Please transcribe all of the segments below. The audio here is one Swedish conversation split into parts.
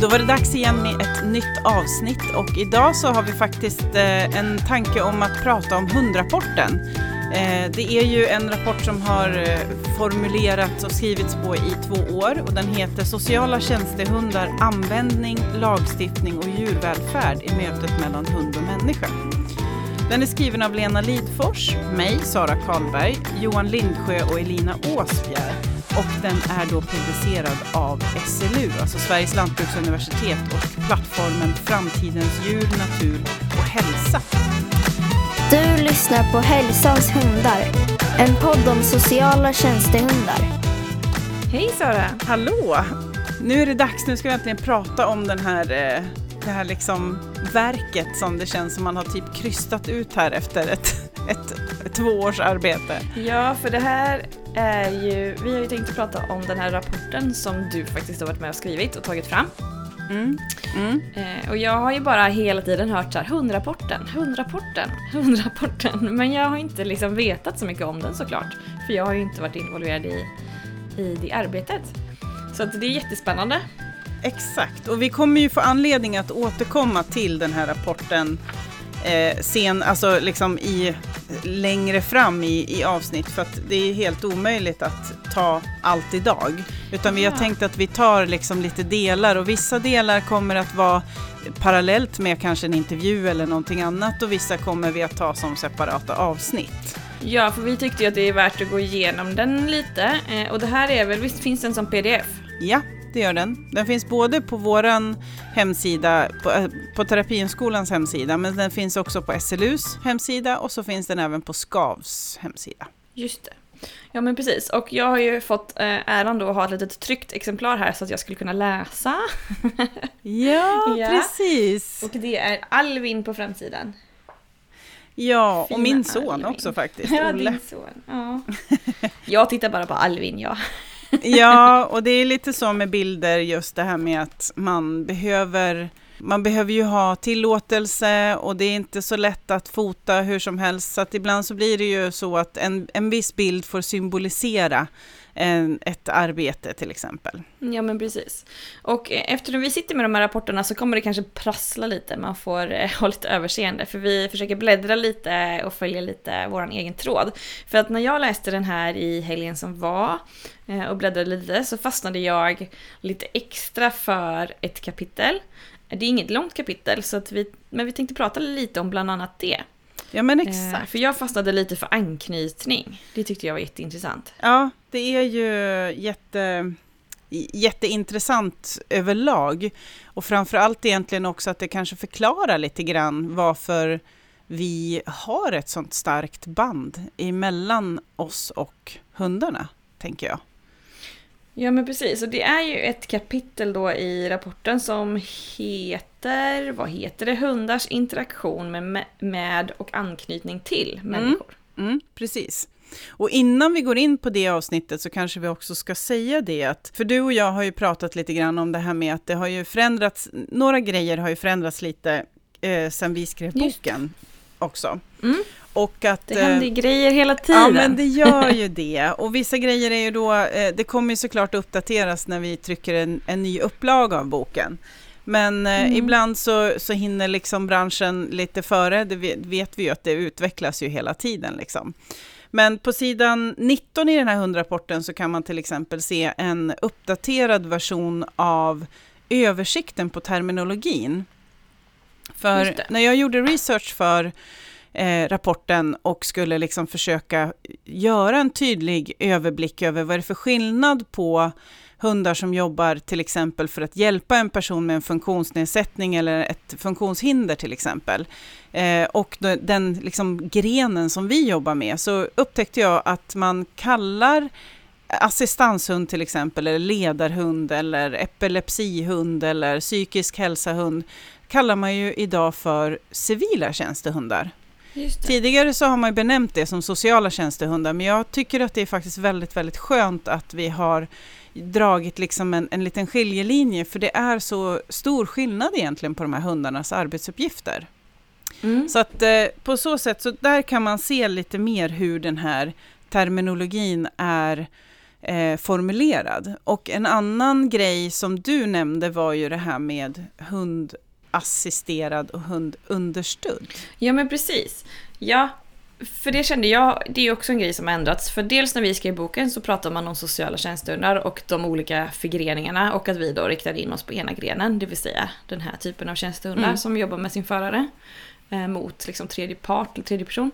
Då var det dags igen med ett nytt avsnitt och idag så har vi faktiskt eh, en tanke om att prata om hundrapporten. Eh, det är ju en rapport som har eh, formulerats och skrivits på i två år och den heter Sociala tjänstehundar, användning, lagstiftning och djurvälfärd i mötet mellan hund och människa. Den är skriven av Lena Lidfors, mig, Sara Karlberg, Johan Lindsjö och Elina Åsbjer och den är då publicerad av SLU, alltså Sveriges lantbruksuniversitet och plattformen Framtidens djur, natur och hälsa. Du lyssnar på Hälsans hundar, en podd om sociala tjänstehundar. Hej Sara! Hallå! Nu är det dags, nu ska vi äntligen prata om den här, eh, det här liksom verket som det känns som man har typ krystat ut här efter ett, ett, ett tvåårsarbete. Ja, för det här är ju, vi har ju tänkt att prata om den här rapporten som du faktiskt har varit med och skrivit och tagit fram. Mm. Mm. Eh, och jag har ju bara hela tiden hört så här, hundrapporten, hundrapporten, hundrapporten. Men jag har inte liksom vetat så mycket om den såklart. För jag har ju inte varit involverad i, i det arbetet. Så att det är jättespännande. Exakt, och vi kommer ju få anledning att återkomma till den här rapporten eh, sen, alltså liksom i, längre fram i, i avsnitt för att det är helt omöjligt att ta allt idag. Utan vi har tänkt att vi tar liksom lite delar och vissa delar kommer att vara parallellt med kanske en intervju eller någonting annat och vissa kommer vi att ta som separata avsnitt. Ja, för vi tyckte ju att det är värt att gå igenom den lite. Eh, och det här är väl, visst finns den som pdf? Ja, det gör den. Den finns både på våran hemsida, på, äh, på Terapienskolans hemsida, men den finns också på SLUs hemsida och så finns den även på Skavs hemsida. Just det. Ja men precis, och jag har ju fått eh, äran då att ha ett litet tryckt exemplar här så att jag skulle kunna läsa. Ja, Ja. precis. Och det är Alvin på framsidan. Ja, och Fina min son Alvin. också faktiskt, Ja, Olle. din son. Ja. Jag tittar bara på Alvin, ja. Ja, och det är lite så med bilder, just det här med att man behöver man behöver ju ha tillåtelse och det är inte så lätt att fota hur som helst. Så att ibland så blir det ju så att en, en viss bild får symbolisera ett arbete till exempel. Ja men precis. Och eh, eftersom vi sitter med de här rapporterna så kommer det kanske prassla lite, man får eh, ha lite överseende för vi försöker bläddra lite och följa lite vår egen tråd. För att när jag läste den här i helgen som var eh, och bläddrade lite så fastnade jag lite extra för ett kapitel. Det är inget långt kapitel, så att vi, men vi tänkte prata lite om bland annat det. Ja men Eh, exakt. för jag fastnade lite för anknytning. Det tyckte jag var jätteintressant. Ja, det är ju jätte, jätteintressant överlag. Och framförallt egentligen också att det kanske förklarar lite grann varför vi har ett sånt starkt band emellan oss och hundarna, tänker jag. Ja men precis, och det är ju ett kapitel då i rapporten som heter, vad heter det, hundars interaktion med, med och anknytning till människor. Mm, precis. Och innan vi går in på det avsnittet så kanske vi också ska säga det att, för du och jag har ju pratat lite grann om det här med att det har ju förändrats, några grejer har ju förändrats lite eh, sen vi skrev Just boken också. Mm. Och att... Det händer ju eh, grejer hela tiden. Ja, men det gör ju det. Och vissa grejer är ju då, eh, det kommer ju såklart uppdateras när vi trycker en, en ny upplaga av boken. Men eh, Mm. ibland så, så hinner liksom branschen lite före, det vet, vet vi ju att det utvecklas ju hela tiden liksom. Men på sidan 19 i den här hundrapporten så kan man till exempel se en uppdaterad version av översikten på terminologin. För när jag gjorde research för eh, rapporten och skulle liksom försöka göra en tydlig överblick över vad det är för skillnad på hundar som jobbar till exempel för att hjälpa en person med en funktionsnedsättning eller ett funktionshinder till exempel. Eh, och den liksom grenen som vi jobbar med så upptäckte jag att man kallar assistanshund till exempel, eller ledarhund, eller epilepsihund, eller psykisk hälsahund, kallar man ju idag för civila tjänstehundar. Tidigare så har man benämnt det som sociala tjänstehundar, men jag tycker att det är faktiskt väldigt, väldigt skönt att vi har dragit liksom en, en liten skiljelinje, för det är så stor skillnad egentligen på de här hundarnas arbetsuppgifter. Mm. Så att eh, på så sätt, så där kan man se lite mer hur den här terminologin är eh, formulerad. Och en annan grej som du nämnde var ju det här med hundassisterad och hundunderstödd. Ja men precis. Ja, för det kände jag, det är också en grej som har ändrats. För dels när vi skrev boken så pratade man om sociala tjänstehundar och de olika förgreningarna och att vi då riktade in oss på ena grenen, det vill säga den här typen av tjänstehundar Mm. som jobbar med sin förare eh, mot liksom tredje part eller tredje person.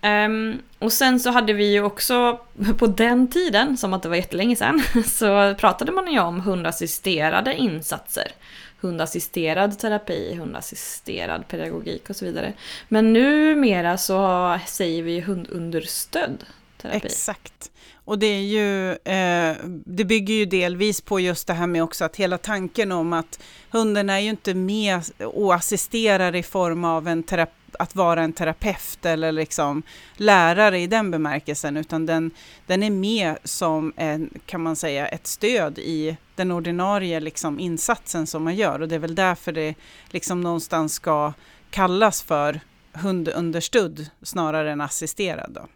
Ehm, och sen så hade vi ju också på den tiden, som att det var jättelänge sedan, så pratade man ju om hundassisterade insatser. Hundassisterad terapi, hundassisterad pedagogik och så vidare. Men numera så säger vi hundunderstödd terapi. Exakt. Och det är ju, eh, det bygger ju delvis på just det här med också att hela tanken om att hunden är ju inte med och assisterar i form av en terapi att vara en terapeut eller liksom lärare i den bemärkelsen, utan den, den är med som en, kan man säga, ett stöd i den ordinarie liksom insatsen som man gör. Och det är väl därför det liksom någonstans ska kallas för hundunderstödd snarare än assisterad. Då.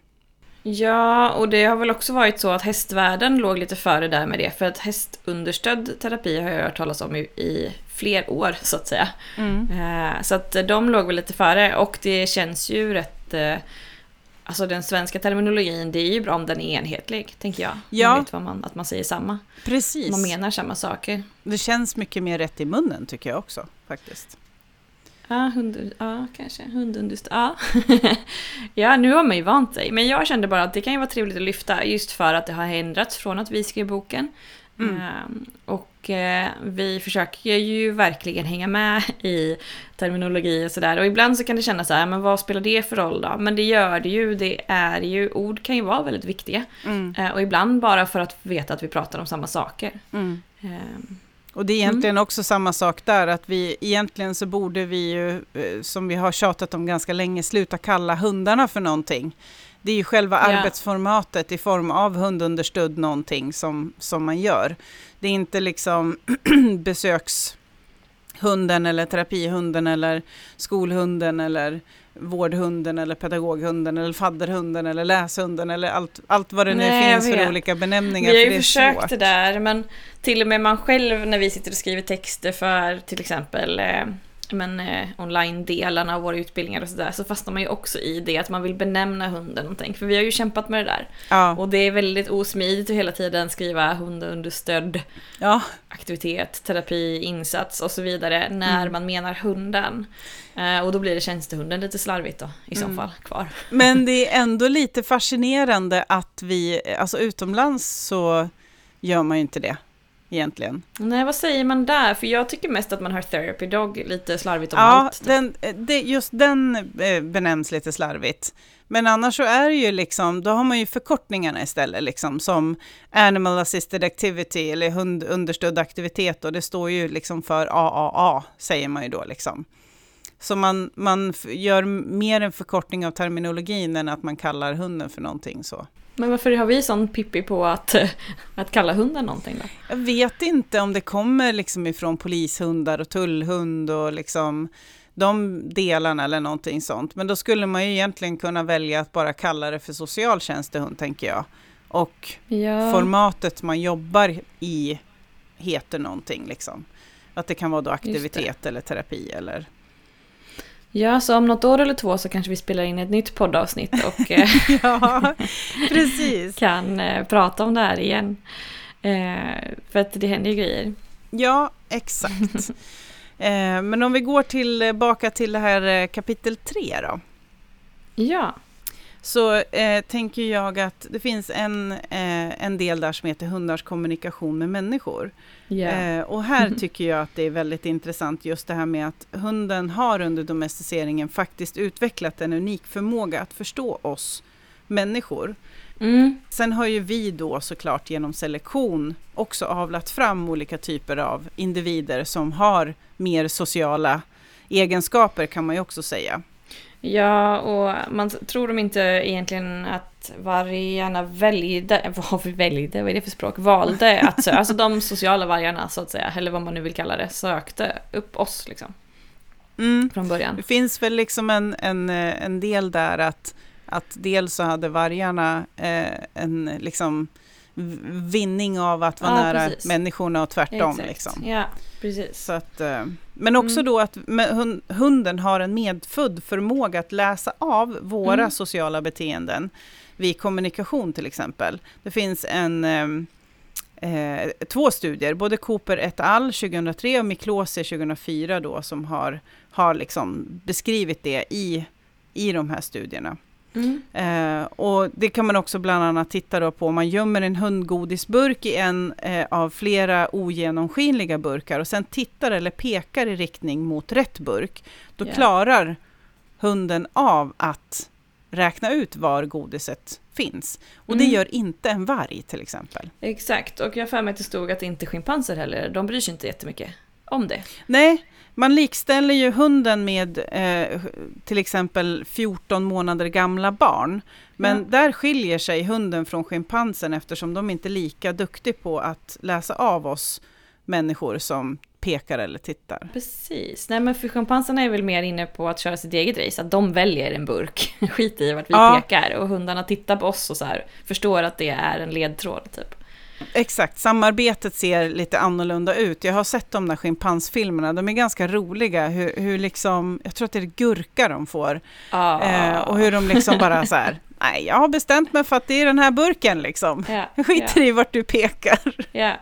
Ja, och det har väl också varit så att hästvärlden låg lite före där med det. För att hästunderstödd terapi har jag hört talas om i, i fler år, så att säga. Eh, så att de låg väl lite före och det känns ju rätt... Eh, alltså den svenska terminologin, det är ju bra om den är enhetlig, tänker jag. Ja. Man vet vad man, att man säger samma. Precis. Man menar samma saker. Det känns mycket mer rätt i munnen tycker jag också faktiskt. Ja, hund, ja kanske. Hundunderstöd. Ja. ja, nu har man ju vant sig. Men jag kände bara att det kan ju vara trevligt att lyfta just för att det har ändrats från att vi skrev boken. Mm. Ehm, och eh, vi försöker ju verkligen hänga med i terminologi och sådär. Och ibland så kan det kännas så här, men vad spelar det för roll då? Men det gör det ju. Det är ju, ord kan ju vara väldigt viktiga. Mm. Eh, och ibland bara för att veta att vi pratar om samma saker. Mm. Ehm, Och det är egentligen också samma sak där, att vi egentligen så borde vi ju, eh, som vi har tjatat om ganska länge, sluta kalla hundarna för någonting. Det är ju själva Ja. arbetsformatet i form av hundunderstödd någonting som, som man gör. Det är inte liksom besökshunden eller terapihunden eller skolhunden eller vårdhunden eller pedagoghunden eller fadderhunden eller läshunden eller allt, allt vad det nu Nej, finns för olika benämningar. Vi har ju det försökt svårt. det där, men till och med man själv när vi sitter och skriver texter för till exempel eh, men, eh, online-delarna av våra utbildningar och sådär, så fastnar man ju också i det att man vill benämna hunden någonting. För vi har ju kämpat med det där. Ja, Och det är väldigt osmidigt att hela tiden skriva hundunderstödd ja. aktivitet, terapi, insats och så vidare när Mm. man menar hunden. Eh, och då blir det tjänstehunden lite slarvigt då, i så Mm. fall, kvar. Men det är ändå lite fascinerande att vi, alltså utomlands så gör man ju inte det egentligen. Nej, vad säger man där? För jag tycker mest att man hör therapy dog lite slarvigt om Ja, allt. den, det, just den eh, benämns lite slarvigt. Men annars så är det ju liksom, då har man ju förkortningarna istället, liksom som Animal Assisted Activity eller hundunderstödd aktivitet och det står ju liksom för AAA, säger man ju då liksom. Så man, man gör mer en förkortning av terminologin än att man kallar hunden för någonting så. Men varför har vi sån pippi på att, att kalla hunden någonting då? Jag vet inte om det kommer liksom ifrån polishundar och tullhund och liksom de delarna eller någonting sånt. Men då skulle man ju egentligen kunna välja att bara kalla det för socialtjänstehund, tänker jag. Och Ja. formatet man jobbar i heter någonting liksom. Att det kan vara då aktivitet eller terapi eller... ja, så om något år eller två så kanske vi spelar in ett nytt poddavsnitt och eh, Ja, precis. kan eh, prata om det här igen. Eh, för att det händer ju grejer. Ja, exakt. eh, men om vi går tillbaka till det här eh, kapitel 3 då. Ja. Så eh, tänker jag att det finns en, eh, en del där som heter hundars kommunikation med människor. ja. Eh, och här tycker jag att det är väldigt intressant just det här med att hunden har under domesticeringen faktiskt utvecklat en unik förmåga att förstå oss människor. Mm. Sen har ju vi då såklart genom selektion också avlat fram olika typer av individer som har mer sociala egenskaper kan man ju också säga. Ja, och man tror de inte egentligen att vargarna väljde, vad väljde, vad är det för språk, valde att söka, alltså de sociala vargarna så att säga, eller vad man nu vill kalla det, sökte upp oss liksom. Mm. från början. Det finns väl liksom en, en, eh, en del där att, att dels så hade vargarna eh, en liksom vinning av att vara Ja, nära precis. människorna och tvärtom. Exakt. Liksom. Ja, precis. Så att, eh, men också Mm. då att hunden har en medfödd förmåga att läsa av våra Mm. sociala beteenden vid kommunikation till exempel. Det finns en, ehm, eh, två studier, både Cooper et al. 2003 och Miklosi 2004 då, som har, har liksom beskrivit det i, i de här studierna. Mm. Eh, och det kan man också bland annat titta på om man gömmer en hundgodisburk i en eh, av flera ogenomskinliga burkar och sen tittar eller pekar i riktning mot rätt burk. Då Ja. klarar hunden av att räkna ut var godiset finns. Och det Mm. gör inte en varg till exempel. Exakt, och jag har för mig att det stod att inte schimpanser heller, de bryr sig inte jättemycket om det. Nej, man likställer ju hunden med eh, till exempel 14 månader gamla barn. Men Ja. där skiljer sig hunden från schimpansen eftersom de inte är lika duktiga på att läsa av oss människor som pekar eller tittar. Precis, nej men för schimpanserna är väl mer inne på att köra sitt eget race, att de väljer en burk, skiter i vart vi Ja. pekar och hundarna tittar på oss och så här, förstår att det är en ledtråd typ. Exakt, samarbetet ser lite annorlunda ut. Jag har sett de där schimpansfilmerna, de är ganska roliga. Hur, hur liksom, jag tror att det är gurka de får. Ah. Eh, och hur de liksom bara så här, nej jag har bestämt mig för att det är den här burken liksom. ja, Jag skiter i vart du pekar. Ja.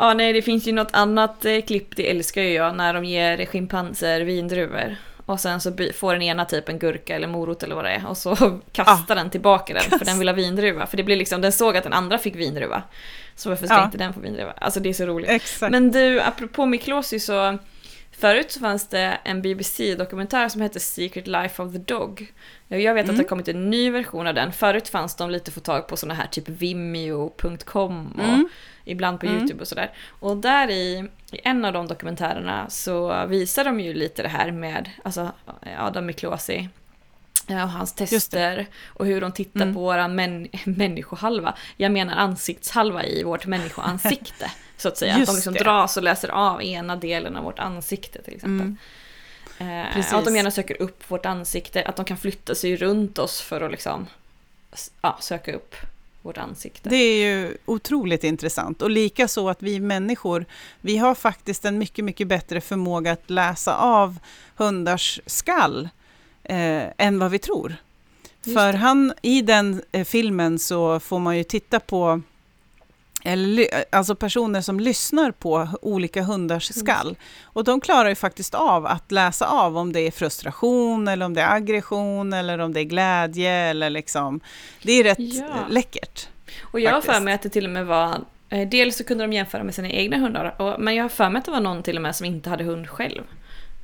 Ja, nej, det finns ju något annat eh, klipp, det älskar ju jag, när de ger schimpanser vindruvor. Och sen så får den ena typ en gurka eller morot eller vad det är och så kastar den tillbaka den för den vill ha vindruva. För det blir liksom, den såg att den andra fick vindruva. Så varför ska Ja. inte den få vindruva? Alltså det är så roligt. Exakt. Men du, apropå Miklosi så Förut så fanns det en BBC-dokumentär som hette Secret Life of the Dog. Jag vet att Mm. det har kommit en ny version av den. Förut fanns de lite att få tag på såna här typ Vimeo.com och Mm. ibland på Mm. YouTube och sådär. Och där i, i en av de dokumentärerna så visar de ju lite det här med alltså, Adam Miklosi ja, och hans tester och hur de tittar Mm. på våran män, människohalva. Jag menar ansiktshalva i vårt människoansikte. så att säga. Att Just de liksom det. dras och läser av ena delen av vårt ansikte till exempel. Mm. Eh, Precis. att de gärna söker upp vårt ansikte, att de kan flytta sig runt oss för att liksom ja, söka upp vårt ansikte. Det är ju otroligt intressant. Och lika så att vi människor, vi har faktiskt en mycket, mycket bättre förmåga att läsa av hundars skall eh, än vad vi tror. För han, i den eh, filmen så får man ju titta på eller, alltså personer som lyssnar på olika hundars Mm. skall. Och de klarar ju faktiskt av att läsa av om det är frustration eller om det är aggression eller om det är glädje eller liksom. Det är rätt Ja. läckert. Och jag har för mig att det till och med var eh, Dels så kunde de jämföra med sina egna hundar, och, men jag har för mig att det var någon till och med som inte hade hund själv.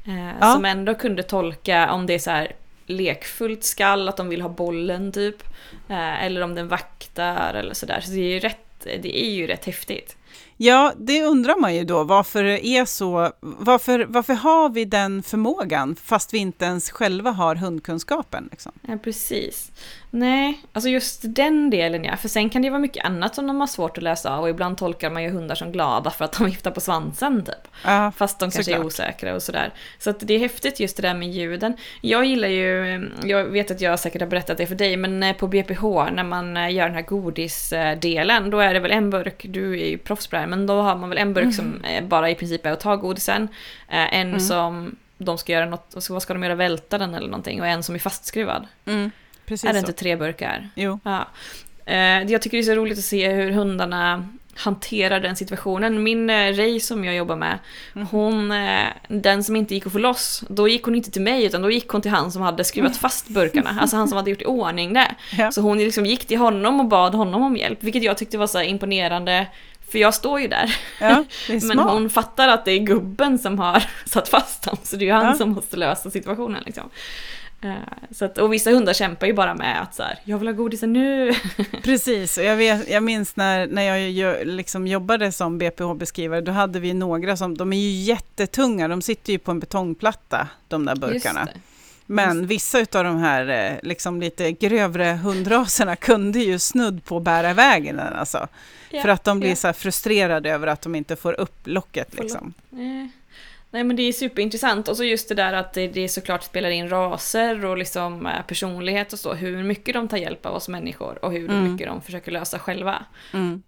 Eh, Ja. Som ändå kunde tolka om det är så här lekfullt skall, att de vill ha bollen typ. Eh, eller om den vaktar eller sådär. Så det är ju rätt, det är ju rätt häftigt. Ja, det undrar man ju då varför det är så. Varför, varför har vi den förmågan fast vi inte ens själva har hundkunskapen? Liksom? Ja, precis. Nej, alltså just den delen ja. För sen kan det ju vara mycket annat som de har svårt att läsa av och ibland tolkar man ju hundar som glada för att de viftar på svansen typ. Ja, Fast de kanske är Såklart. osäkra och sådär. Så att det är häftigt just det där med ljuden. Jag gillar ju, jag vet att jag säkert har berättat det för dig, men eh, på BPH när man eh, gör den här godisdelen, då är det väl en burk, du är ju proffs på det här, men då har man väl en burk som eh, bara i princip är att ta godisen, en Mm. som de ska göra något, vad ska de göra, välta den eller någonting, och en som är fastskruvad. mm, precis är det så. inte tre burkar? Jo. Ja. Eh, jag tycker det är så roligt att se hur hundarna hanterar den situationen. Min eh, Ray som jag jobbar med, Mm. hon, eh, den som inte gick att få loss, då gick hon inte till mig utan då gick hon till han som hade skruvat fast burkarna, alltså han som hade gjort i ordning det. Ja. Så hon liksom gick till honom och bad honom om hjälp, vilket jag tyckte var så imponerande. För jag står ju där, Ja, men hon fattar att det är gubben som har satt fast honom, så det är ju han Ja. som måste lösa situationen liksom. Eh, Så att, och vissa hundar kämpar ju bara med att så här, jag vill ha godisen nu. Precis, och jag, vet, jag minns när, när jag ju- liksom jobbade som BPH-beskrivare, då hade vi några som, de är ju jättetunga, de sitter ju på en betongplatta, de där burkarna. Men vissa av de här eh, liksom lite grövre hundraserna kunde ju snudd på bära iväg den alltså. Ja, För att de blir ja. så frustrerade över att de inte får upp locket liksom. Eh, Nej men det är superintressant och så just det där att det, det såklart spelar in raser och liksom eh, personlighet och så, hur mycket de tar hjälp av oss människor och hur Mm. mycket de försöker lösa själva. Mm.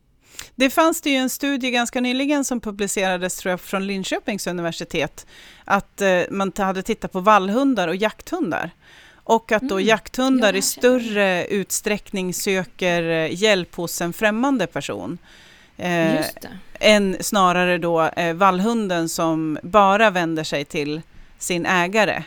Det fanns det ju en studie ganska nyligen som publicerades tror jag, från Linköpings universitet, att eh, man hade tittat på vallhundar och jakthundar. Och att då Mm. jakthundar Ja, i större utsträckning söker eh, hjälp hos en främmande person. Eh, än snarare då eh, vallhunden som bara vänder sig till sin ägare.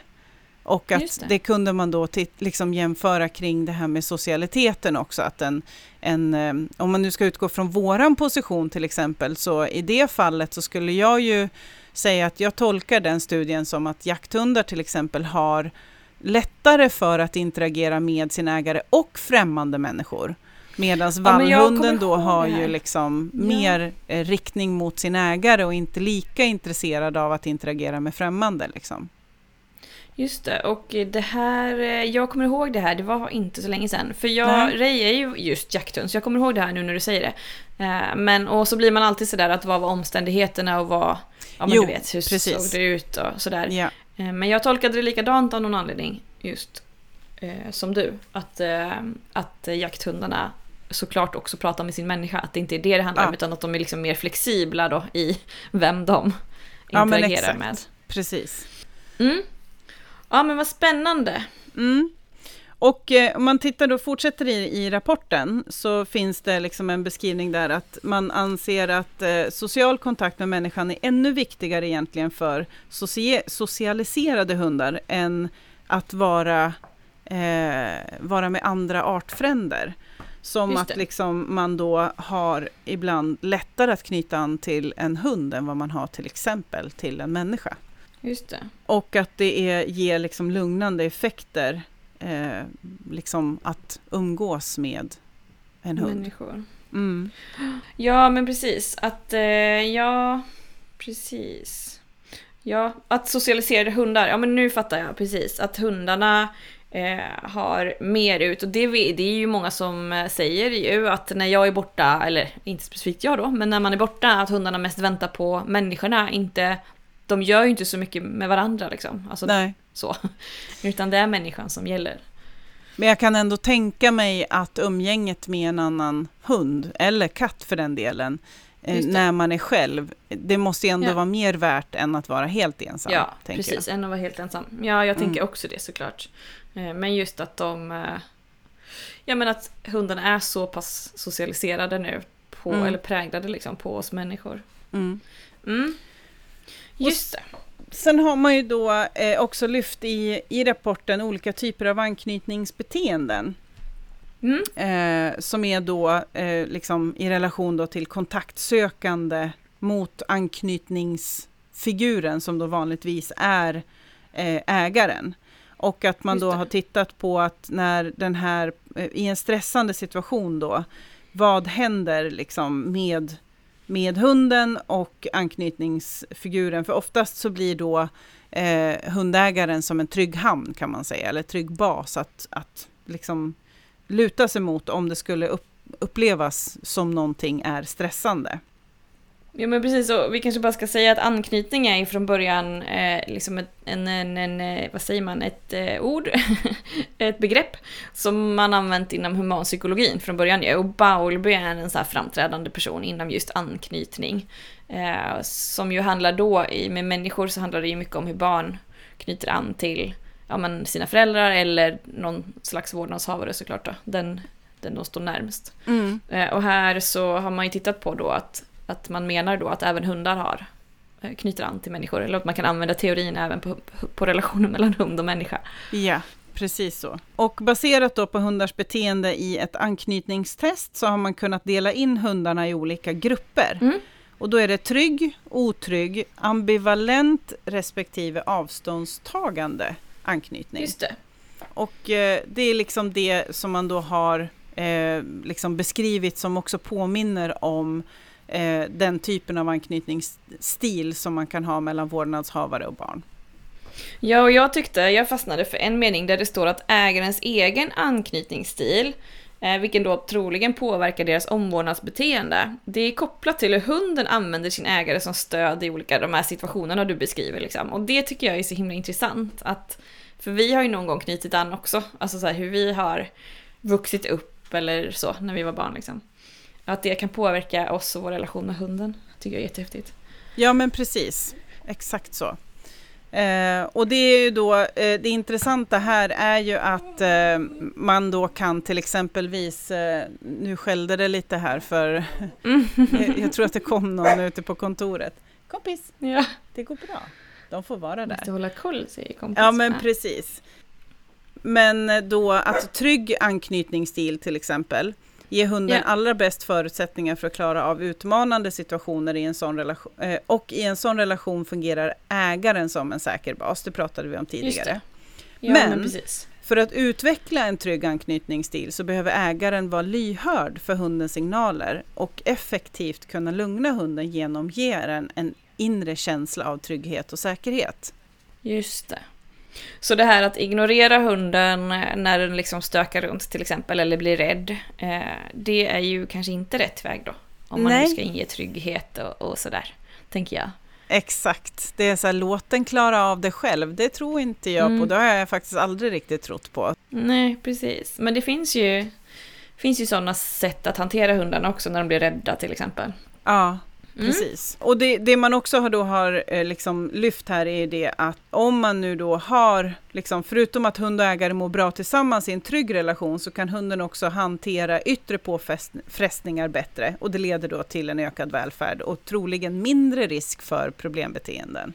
Och att det. det. kunde man då liksom jämföra kring det här med socialiteten också. Att en, en, eh, om man nu ska utgå från våran position till exempel, så i det fallet så skulle jag ju säga att jag tolkar den studien som att jakthundar till exempel har lättare för att interagera med sin ägare och främmande människor. Medan kommer vallhunden då har ju liksom Ja. mer eh, riktning mot sin ägare och inte lika intresserad av att interagera med främmande. Liksom. Just det, och det här, eh, jag kommer ihåg det här, det var inte så länge sedan. För jag, Nej. Ray är ju just jakthund, så jag kommer ihåg det här nu när du säger det. Eh, Men, och så blir man alltid sådär att vad var omständigheterna och vad, ja men Jo, du vet, hur precis. såg det ut och sådär. Ja. Eh, Men jag tolkade det likadant av någon anledning, just eh, som du. Att, eh, att jakthundarna såklart också pratar med sin människa, att det inte är det det handlar om, Ja. utan att de är liksom mer flexibla då i vem de Ja, interagerar exakt. med. Precis. Mm. Ja men vad spännande. Mm. Och eh, om man tittar då, fortsätter i, i rapporten, så finns det liksom en beskrivning där att man anser att eh, social kontakt med människan är ännu viktigare egentligen för socie- socialiserade hundar än att vara, eh, vara med andra artfränder. Som att liksom man då har ibland lättare att knyta an till en hund än vad man har till exempel till en människa. Just det. Och att det är, ger liksom lugnande effekter eh, liksom att umgås med en hund. Människor. Mm. Ja, men precis. Att, eh, ja, precis. Ja, att socialiserade hundar. Ja, men nu fattar jag precis. Att hundarna eh, har mer ut. Och det, det är ju många som eh, säger ju att när jag är borta, eller inte specifikt jag då, men när man är borta, att hundarna mest väntar på människorna. Inte, de gör ju inte så mycket med varandra liksom. Alltså Nej. så. Utan det är människan som gäller. Men jag kan ändå tänka mig att umgänget med en annan hund, eller katt för den delen, eh, när man är själv, det måste ju ändå Ja. vara mer värt än att vara helt ensam. Ja, precis. Än att vara helt ensam. Ja, jag tänker Mm. också det såklart. Eh, Men just att de... eh, Ja, men att hundarna är så pass socialiserade nu. På, Mm. Eller präglade liksom på oss människor. Mm. Mm. Just det. Sen har man ju då eh, också lyft i, i rapporten olika typer av anknytningsbeteenden. Mm. eh, som är då eh, liksom i relation då till kontaktsökande mot anknytningsfiguren som då vanligtvis är eh, ägaren. Och att man då har tittat på att när den här, eh, i en stressande situation då, vad händer liksom med, med hunden och anknytningsfiguren? För oftast så blir då eh, hundägaren som en trygg hamn kan man säga, eller trygg bas att, att liksom luta sig mot om det skulle upp, upplevas som någonting är stressande. Ja men precis, och vi kanske bara ska säga att anknytning är från början eh, liksom ett, en, en, en, eh, vad säger man, ett eh, ord, ett begrepp som man använt inom humanpsykologin från början. Ja. Och Bowlby är en så här framträdande person inom just anknytning. Eh, som ju handlar då, i, med människor så handlar det ju mycket om hur barn knyter an till ja, men sina föräldrar eller någon slags vårdnadshavare såklart då, den, den de står närmst. Eh, Och här så har man ju tittat på då att, att man menar då att även hundar har eh, knyter an till människor. Eller att man kan använda teorin även på, på relationen mellan hund och människa. Ja, precis så. Och baserat då på hundars beteende i ett anknytningstest så har man kunnat dela in hundarna i olika grupper. Mm. Och då är det trygg, otrygg, ambivalent respektive avståndstagande anknytning. Just det. Och eh, det är liksom det som man då har eh, liksom beskrivit som också påminner om eh, den typen av anknytningsstil som man kan ha mellan vårdnadshavare och barn. Ja, och jag tyckte, jag fastnade för en mening där det står att ägarens egen anknytningsstil eh, vilken då troligen påverkar deras omvårdnadsbeteende. Det är kopplat till hur hunden använder sin ägare som stöd i olika de här situationerna du beskriver. Liksom. Och det tycker jag är så himla intressant. Att, för vi har ju någon gång knutit an också, alltså så här, hur vi har vuxit upp eller så när vi var barn. Liksom. Att det kan påverka oss och vår relation med hunden. tycker jag är jättehäftigt. Ja men precis, exakt så. Eh, och det är ju då, eh, det intressanta här är ju att eh, man då kan till exempelvis, eh, nu skällde det lite här för Mm. jag tror att det kom någon ute på kontoret. Kompis, Ja, det går bra. De får vara där. måste hålla koll säger kompis. Ja men precis. Men då att trygg anknytningsstil till exempel ger hunden Ja. allra bäst förutsättningar för att klara av utmanande situationer i en sån relation. Eh, och i en sån relation fungerar ägaren som en säker bas. Det pratade vi om tidigare. Ja, men, Men-. För att utveckla en trygg anknytningsstil så behöver ägaren vara lyhörd för hundens signaler och effektivt kunna lugna hunden genom att ge den en inre känsla av trygghet och säkerhet. Just det. Så det här att ignorera hunden när den liksom stökar runt till exempel eller blir rädd. Eh, det är ju kanske inte rätt väg då. Om man Nej. nu ska inge trygghet och, och sådär. Tänker jag. Exakt, det är så här, låt den klara av det själv. Det tror inte jag Mm. på, det har jag faktiskt aldrig riktigt trott på. Nej, precis. Men det finns ju, finns ju sådana sätt att hantera hundarna också när de blir rädda till exempel. Ja. Precis. Och det, det man också har, då har eh, liksom lyft här är det att om man nu då har, liksom, förutom att hund och ägare mår bra tillsammans i en trygg relation, så kan hunden också hantera yttre påfrestningar bättre. Och det leder då till en ökad välfärd och troligen mindre risk för problembeteenden.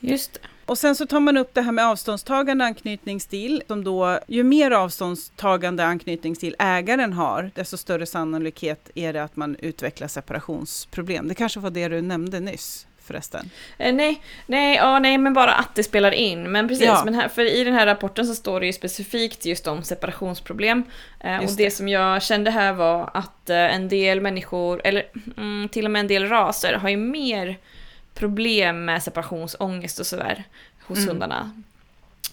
Just det. Och sen så tar man upp det här med avståndstagande anknytningsstil. Som då, ju mer avståndstagande anknytningsstil ägaren har, desto större sannolikhet är det att man utvecklar separationsproblem. Det kanske var det du nämnde nyss förresten. Eh, nej, nej, ja, nej, men bara att det spelar in. Men precis, Ja. men här, för i den här rapporten så står det ju specifikt just om separationsproblem. Eh, och det, det. som jag kände här var att eh, en del människor, eller mm, till och med en del raser, har ju mer problem med separationsångest och sådär hos Mm. hundarna.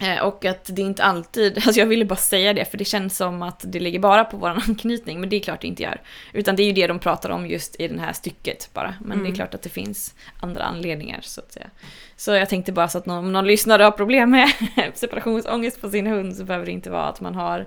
Eh, och att det inte alltid, alltså jag ville bara säga det för det känns som att det ligger bara på vår anknytning, men det är klart det inte gör. Utan det är ju det de pratar om just i det här stycket bara. Men det är Mm. klart att det finns andra anledningar så att säga. Så jag tänkte bara så att om någon lyssnare har problem med separationsångest på sin hund så behöver det inte vara att man har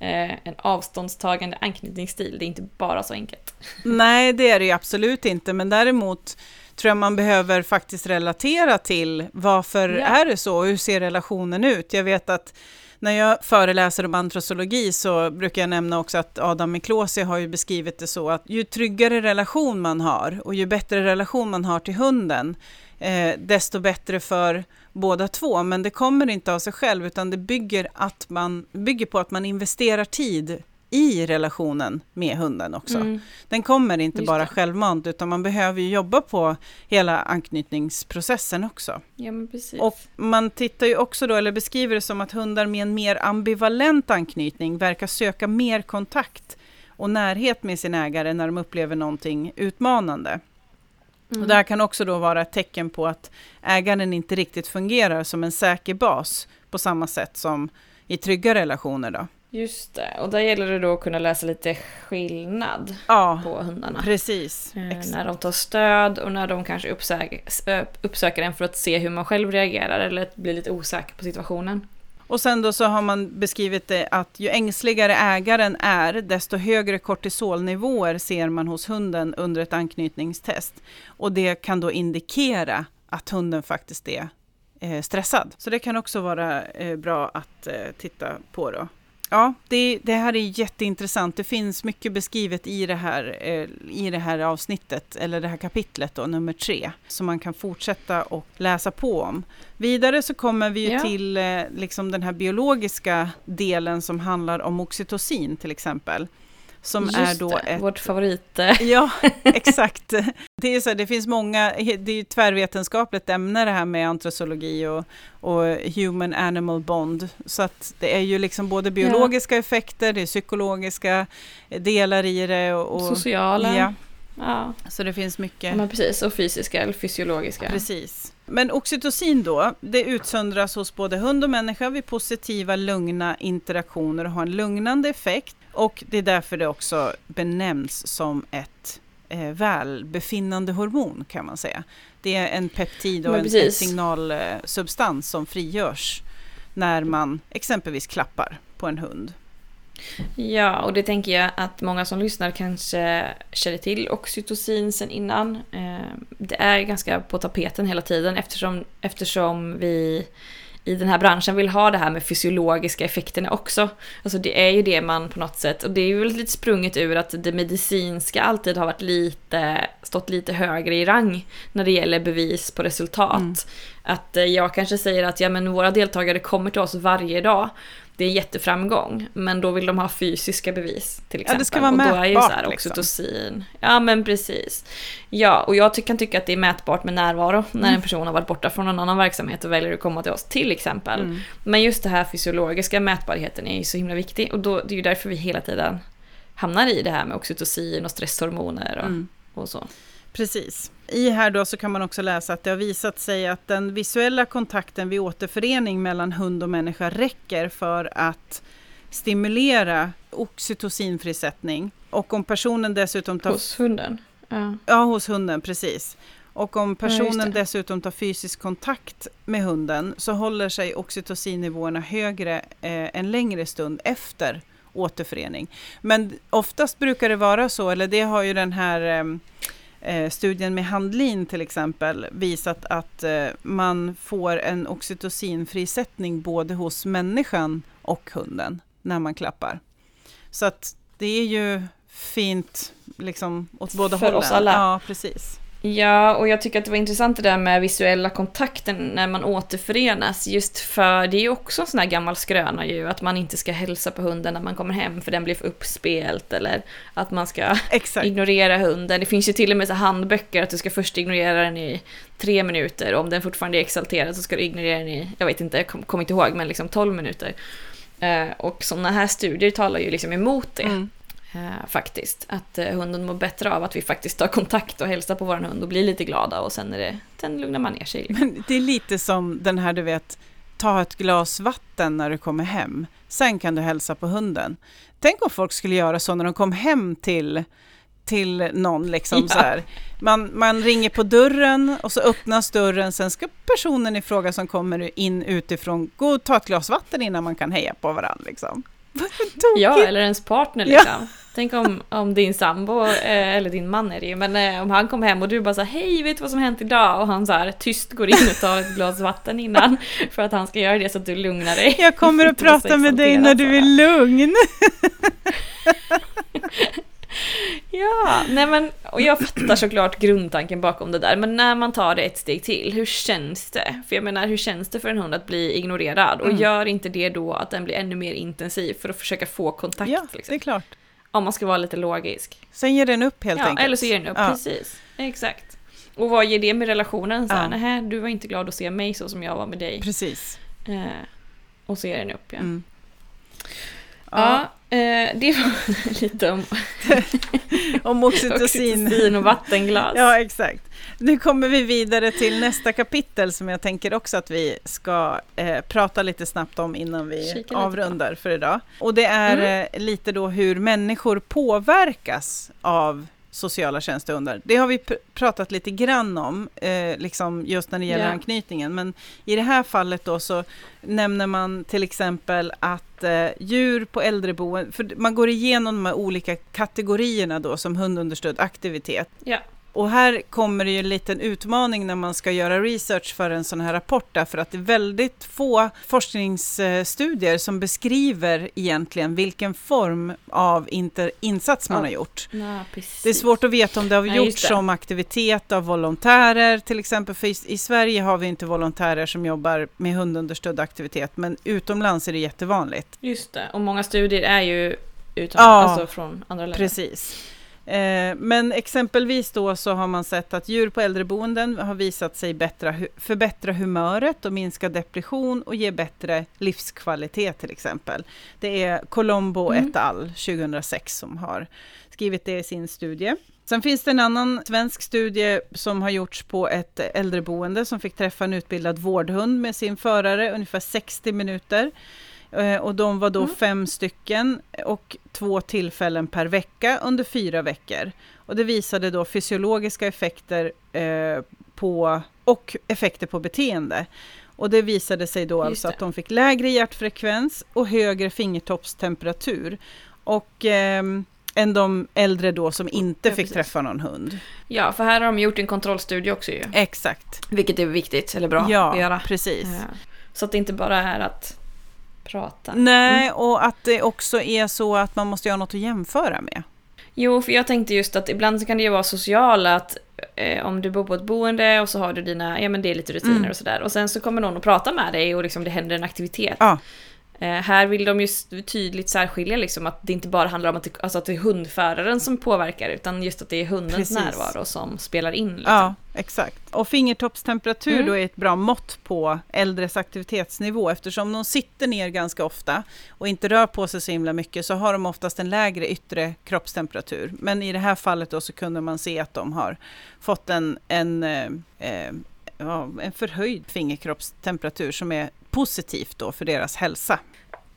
eh, en avståndstagande anknytningsstil. Det är inte bara så enkelt. Nej, det är det ju absolut inte, men däremot tror jag man behöver faktiskt relatera till varför Ja. är det så och hur ser relationen ut? Jag vet att när jag föreläser om antrosologi så brukar jag nämna också att Adam Miklosi har ju beskrivit det så att ju tryggare relation man har och ju bättre relation man har till hunden, eh, desto bättre för båda två. Men det kommer inte av sig själv utan det bygger, att man, bygger på att man investerar tid i relationen med hunden också. Mm. Den kommer inte Just bara det. självmant, utan man behöver ju jobba på hela anknytningsprocessen också. Ja. Och man tittar ju också då, eller beskriver det som att hundar med en mer ambivalent anknytning verkar söka mer kontakt och närhet med sin ägare när de upplever någonting utmanande. Mm. Och det här kan också då vara ett tecken på att ägaren inte riktigt fungerar som en säker bas på samma sätt som i trygga relationer. Då. Just det, och där gäller det då att kunna läsa lite skillnad Ja, på hundarna. precis. Eh, Exakt. när de tar stöd och när de kanske uppsöker, ö- uppsöker en för att se hur man själv reagerar eller blir lite osäker på situationen. Och sen då så har man beskrivit det att ju ängsligare ägaren är, desto högre kortisolnivåer ser man hos hunden under ett anknytningstest. Och det kan då indikera att hunden faktiskt är eh, stressad. Så det kan också vara eh, bra att eh, titta på då. Ja, det, det här är jätteintressant. Det finns mycket beskrivet i det, här, eh, i det här avsnittet, eller det här kapitlet då, nummer tre, som man kan fortsätta och läsa på om. Vidare så kommer vi Ja. till eh, liksom den här biologiska delen som handlar om oxytocin till exempel. Som Just är då det, ett... vårt favorit... Ja, exakt. Det, är så, här, det finns många, det är ju tvärvetenskapligt ämne det här med antrosologi och, och human animal bond. Så att det är ju liksom både biologiska effekter, det är psykologiska delar i det. Och, Sociala. Ja, Ja. så det finns mycket. ja, precis. Och fysiska eller fysiologiska. Precis. Men oxytocin då, det utsöndras hos både hund och människa vid positiva, lugna interaktioner och har en lugnande effekt. Och det är därför det också benämns som ett eh, välbefinnande hormon kan man säga. Det är en peptid och en, en signalsubstans som frigörs när man exempelvis klappar på en hund. Ja, och det tänker jag att många som lyssnar kanske känner till oxytocin sen innan. Eh, Det är ganska på tapeten hela tiden eftersom, eftersom vi i den här branschen vill ha det här med fysiologiska effekterna också. Alltså det är ju det man på något sätt, och det är ju lite sprunget ur att det medicinska alltid har varit lite, stått lite högre i rang när det gäller bevis på resultat. Mm. Att eh, jag kanske säger att ja, men våra deltagare kommer till oss varje dag. Det är en jätteframgång, men då vill de ha fysiska bevis till Ja, exempel. det ska vara och då är ju mätbart, så här liksom. oxytocin. Ja men precis. Ja, och jag kan tycka att det är mätbart med närvaro när Mm. en person har varit borta från en annan verksamhet och väljer att komma till oss till exempel. Mm. Men just det här fysiologiska mätbarheten är ju så himla viktig och då, det är ju därför vi hela tiden hamnar i det här med oxytocin och stresshormoner och, Mm. och så. Precis. I här då så kan man också läsa att det har visat sig att den visuella kontakten vid återförening mellan hund och människa räcker för att stimulera oxytocinfrisättning. Och om personen dessutom tar... Hos hunden. Ja. Ja, hos hunden, precis. Och om Ja, personen det. dessutom tar fysisk kontakt med hunden så håller sig oxytocinnivåerna högre eh, en längre stund efter återförening. Men oftast brukar det vara så, eller det har ju den här ehm, eh, studien med Handlin till exempel visat att eh, man får en oxytocinfrisättning både hos människan och hunden när man klappar. Så att det är ju fint liksom åt båda För hållen. oss alla. Ja, precis. Ja, och jag tycker att det var intressant det där med visuella kontakten när man återförenas. Just för det är ju också en sån här gammal skröna ju, att man inte ska hälsa på hunden när man kommer hem för den blir för uppspelt. Eller att man ska Exakt. ignorera hunden. Det finns ju till och med så handböcker att du ska först ignorera den i tre minuter. Och om den fortfarande är exalterad så ska du ignorera den i, jag vet inte, jag kom- kommer inte ihåg, men liksom 12 minuter. Eh, och sådana här studier talar ju liksom emot det. Mm. Eh, faktiskt. Att eh, hunden mår bättre av att vi faktiskt tar kontakt och hälsar på vår hund och blir lite glada och sen, är det, sen lugnar man ner sig. Liksom. Men det är lite som den här, du vet, ta ett glas vatten när du kommer hem. Sen kan du hälsa på hunden. Tänk om folk skulle göra så när de kom hem till, till någon. Liksom, Ja. så här. Man, man ringer på dörren och så öppnas dörren. Sen ska personen i fråga som kommer in utifrån gå och ta ett glas vatten innan man kan heja på varandra. Liksom. Ja, eller ens partner Ja. Tänk om, om din sambo, eh, eller din man är det ju, men eh, om han kom hem och du bara så här, hej, vet du vad som hänt idag? Och han så här tyst går in och tar ett glas vatten innan för att han ska göra det så att du lugnar dig. Jag kommer att prata med dig när du är lugn. Ja, nej men, och jag fattar såklart grundtanken bakom det där, men när man tar det ett steg till, hur känns det? För jag menar, hur känns det för en hund att bli ignorerad? Och Mm. gör inte det då att den blir ännu mer intensiv för att försöka få kontakt? Ja, liksom? det är klart. Om man ska vara lite logisk. Sen ger den upp helt ja, enkelt. eller så ger den upp, Ja. precis. Exakt. Och vad ger det med relationen? Så här, Ja. "Nähä, du var inte glad att se mig så som jag var med dig. Precis. Eh, och så ger den upp, ja. Mm. Ja, eh, det var lite om Om oxytocin. oxytocin och vattenglas. Ja, exakt. Nu kommer vi vidare till nästa kapitel som jag tänker också att vi ska eh, prata lite snabbt om innan vi avrundar för idag. Och det är Mm. eh, lite då hur människor påverkas av sociala tjänstehundar. Det har vi pr- pratat lite grann om, eh, liksom just när det gäller Ja. anknytningen. Men i det här fallet då så nämner man till exempel att eh, djur på äldreboenden, för man går igenom de här olika kategorierna då som hundunderstödd aktivitet. Ja. Och här kommer det ju en liten utmaning när man ska göra research för en sån här rapport därför att det är väldigt få forskningsstudier som beskriver egentligen vilken form av insats man Ja. har gjort. Ja. Det är svårt att veta om det har Ja, gjorts det. som aktivitet av volontärer till exempel. För i, Sverige har vi inte volontärer som jobbar med hundunderstödd aktivitet men utomlands är det jättevanligt. Just det, och många studier är ju utom, Ja. alltså från andra länder. Precis. Eh, men exempelvis då så har man sett att djur på äldreboenden har visat sig bättra, förbättra humöret och minska depression och ge bättre livskvalitet till exempel. Det är Colombo Mm. et al. 2006 som har skrivit det i sin studie. Sen finns det en annan svensk studie som har gjorts på ett äldreboende som fick träffa en utbildad vårdhund med sin förare ungefär 60 minuter Och de var då fem stycken och två tillfällen per vecka under fyra veckor. Och det visade då fysiologiska effekter eh, på, och effekter på beteende. Och det visade sig då Just alltså det. att de fick lägre hjärtfrekvens och högre fingertoppstemperatur. Och ehm, än de äldre då som inte Ja, fick precis. träffa någon hund. Ja, för här har de gjort en kontrollstudie också ju. Exakt. Vilket är viktigt, eller bra ja, att göra. precis. Ja. Så att det inte bara är att prata. Nej, och att det också är så att man måste göra något att jämföra med. Jo, för jag tänkte just att ibland så kan det ju vara sociala att eh, om du bor på ett boende och så har du dina, ja men det är lite rutiner Mm. och sådär. Och sen så kommer någon och pratar med dig och liksom det händer en aktivitet. Ja. Eh, här vill de ju tydligt särskilja liksom att det inte bara handlar om att det, alltså att det är hundföraren som påverkar utan just att det är hundens Precis. närvaro som spelar in. Liksom. Ja, exakt. Och fingertoppstemperatur Mm. då är ett bra mått på äldres aktivitetsnivå eftersom de sitter ner ganska ofta och inte rör på sig så himla mycket så har de oftast en lägre yttre kroppstemperatur. Men i det här fallet då så kunde man se att de har fått en, en, eh, eh, en förhöjd fingerkroppstemperatur som är positivt då för deras hälsa.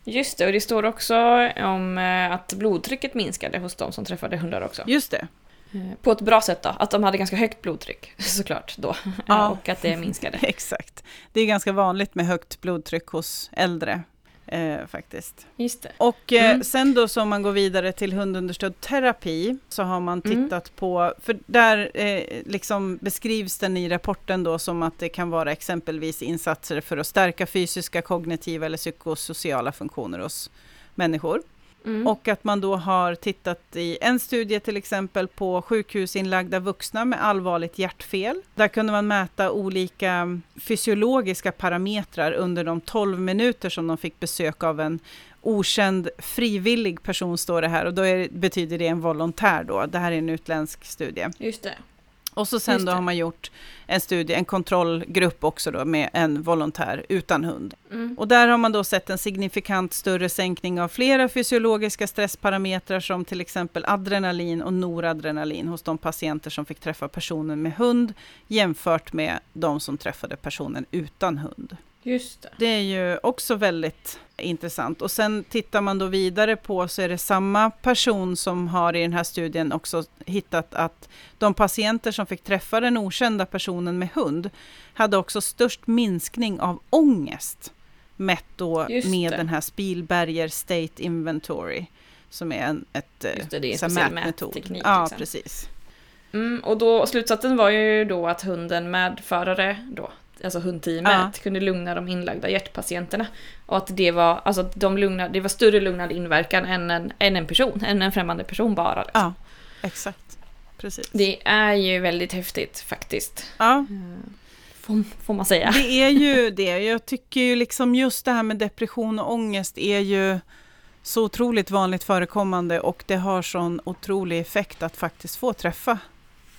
Just det, och det står också om eh, att blodtrycket minskade hos de som träffade hundar också. Just det. Eh, På ett bra sätt då, att de hade ganska högt blodtryck såklart då. Ja. och att det minskade. Exakt. Det är ganska vanligt med högt blodtryck hos äldre eh, faktiskt. Just det. Och eh, Mm. sen då så om man går vidare till hundunderstödd terapi så har man Mm. tittat på, för där eh, liksom beskrivs den i rapporten då som att det kan vara exempelvis insatser för att stärka fysiska, kognitiva eller psykosociala funktioner hos människor. Mm. Och att man då har tittat i en studie till exempel på sjukhusinlagda vuxna med allvarligt hjärtfel. Där kunde man mäta olika fysiologiska parametrar under de 12 minuter som de fick besök av en okänd frivillig person står det här och då är, betyder det en volontär då. Det här är en utländsk studie. Just det. Och så sen då har man gjort en studie, en kontrollgrupp också då med en volontär utan hund. Mm. Och där har man då sett en signifikant större sänkning av flera fysiologiska stressparametrar som till exempel adrenalin och noradrenalin hos de patienter som fick träffa personen med hund jämfört med de som träffade personen utan hund. Just det. Det är ju också väldigt intressant. Och sen tittar man då vidare på så är det samma person som har i den här studien också hittat att de patienter som fick träffa den okända personen med hund hade också störst minskning av ångest mätt då med den här Spielberger State Inventory som är en ett, eh, Just det, det är en mätmetod. mätteknik, Ja, liksom. precis. Mm, och då, slutsatsen var ju då att hunden medförare då, alltså hundteamet, Ja. kunde lugna de inlagda hjärtpatienterna. Och att det var, alltså de lugnade, det var större lugnande inverkan än en, än en person, än en främmande person bara. Liksom. Ja, exakt. Precis. Det är ju väldigt häftigt faktiskt. Ja. Får, får man säga. Det är ju det. Jag tycker ju liksom just det här med depression och ångest är ju så otroligt vanligt förekommande och det har sån otrolig effekt att faktiskt få träffa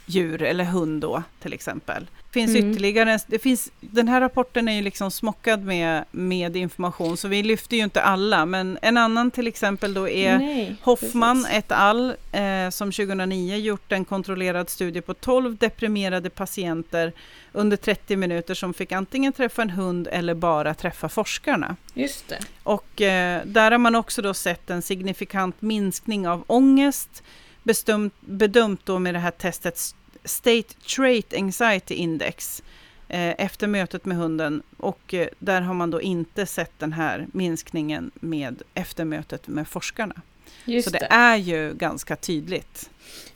djur eller hund då till exempel. Det finns Mm. ytterligare, det finns, den här rapporten är ju liksom smockad med, med information så vi lyfter ju inte alla men en annan till exempel då är Nej, Hoffman precis. et al. Eh, som 2009 gjort en kontrollerad studie på 12 deprimerade patienter under 30 minuter som fick antingen träffa en hund eller bara träffa forskarna. Just det. Och eh, där har man också då sett en signifikant minskning av ångest bestumt, bedömt då med det här testet State Trait Anxiety Index eh, efter mötet med hunden och eh, där har man då inte sett den här minskningen med efter mötet med forskarna. Just Så det det. är ju ganska tydligt.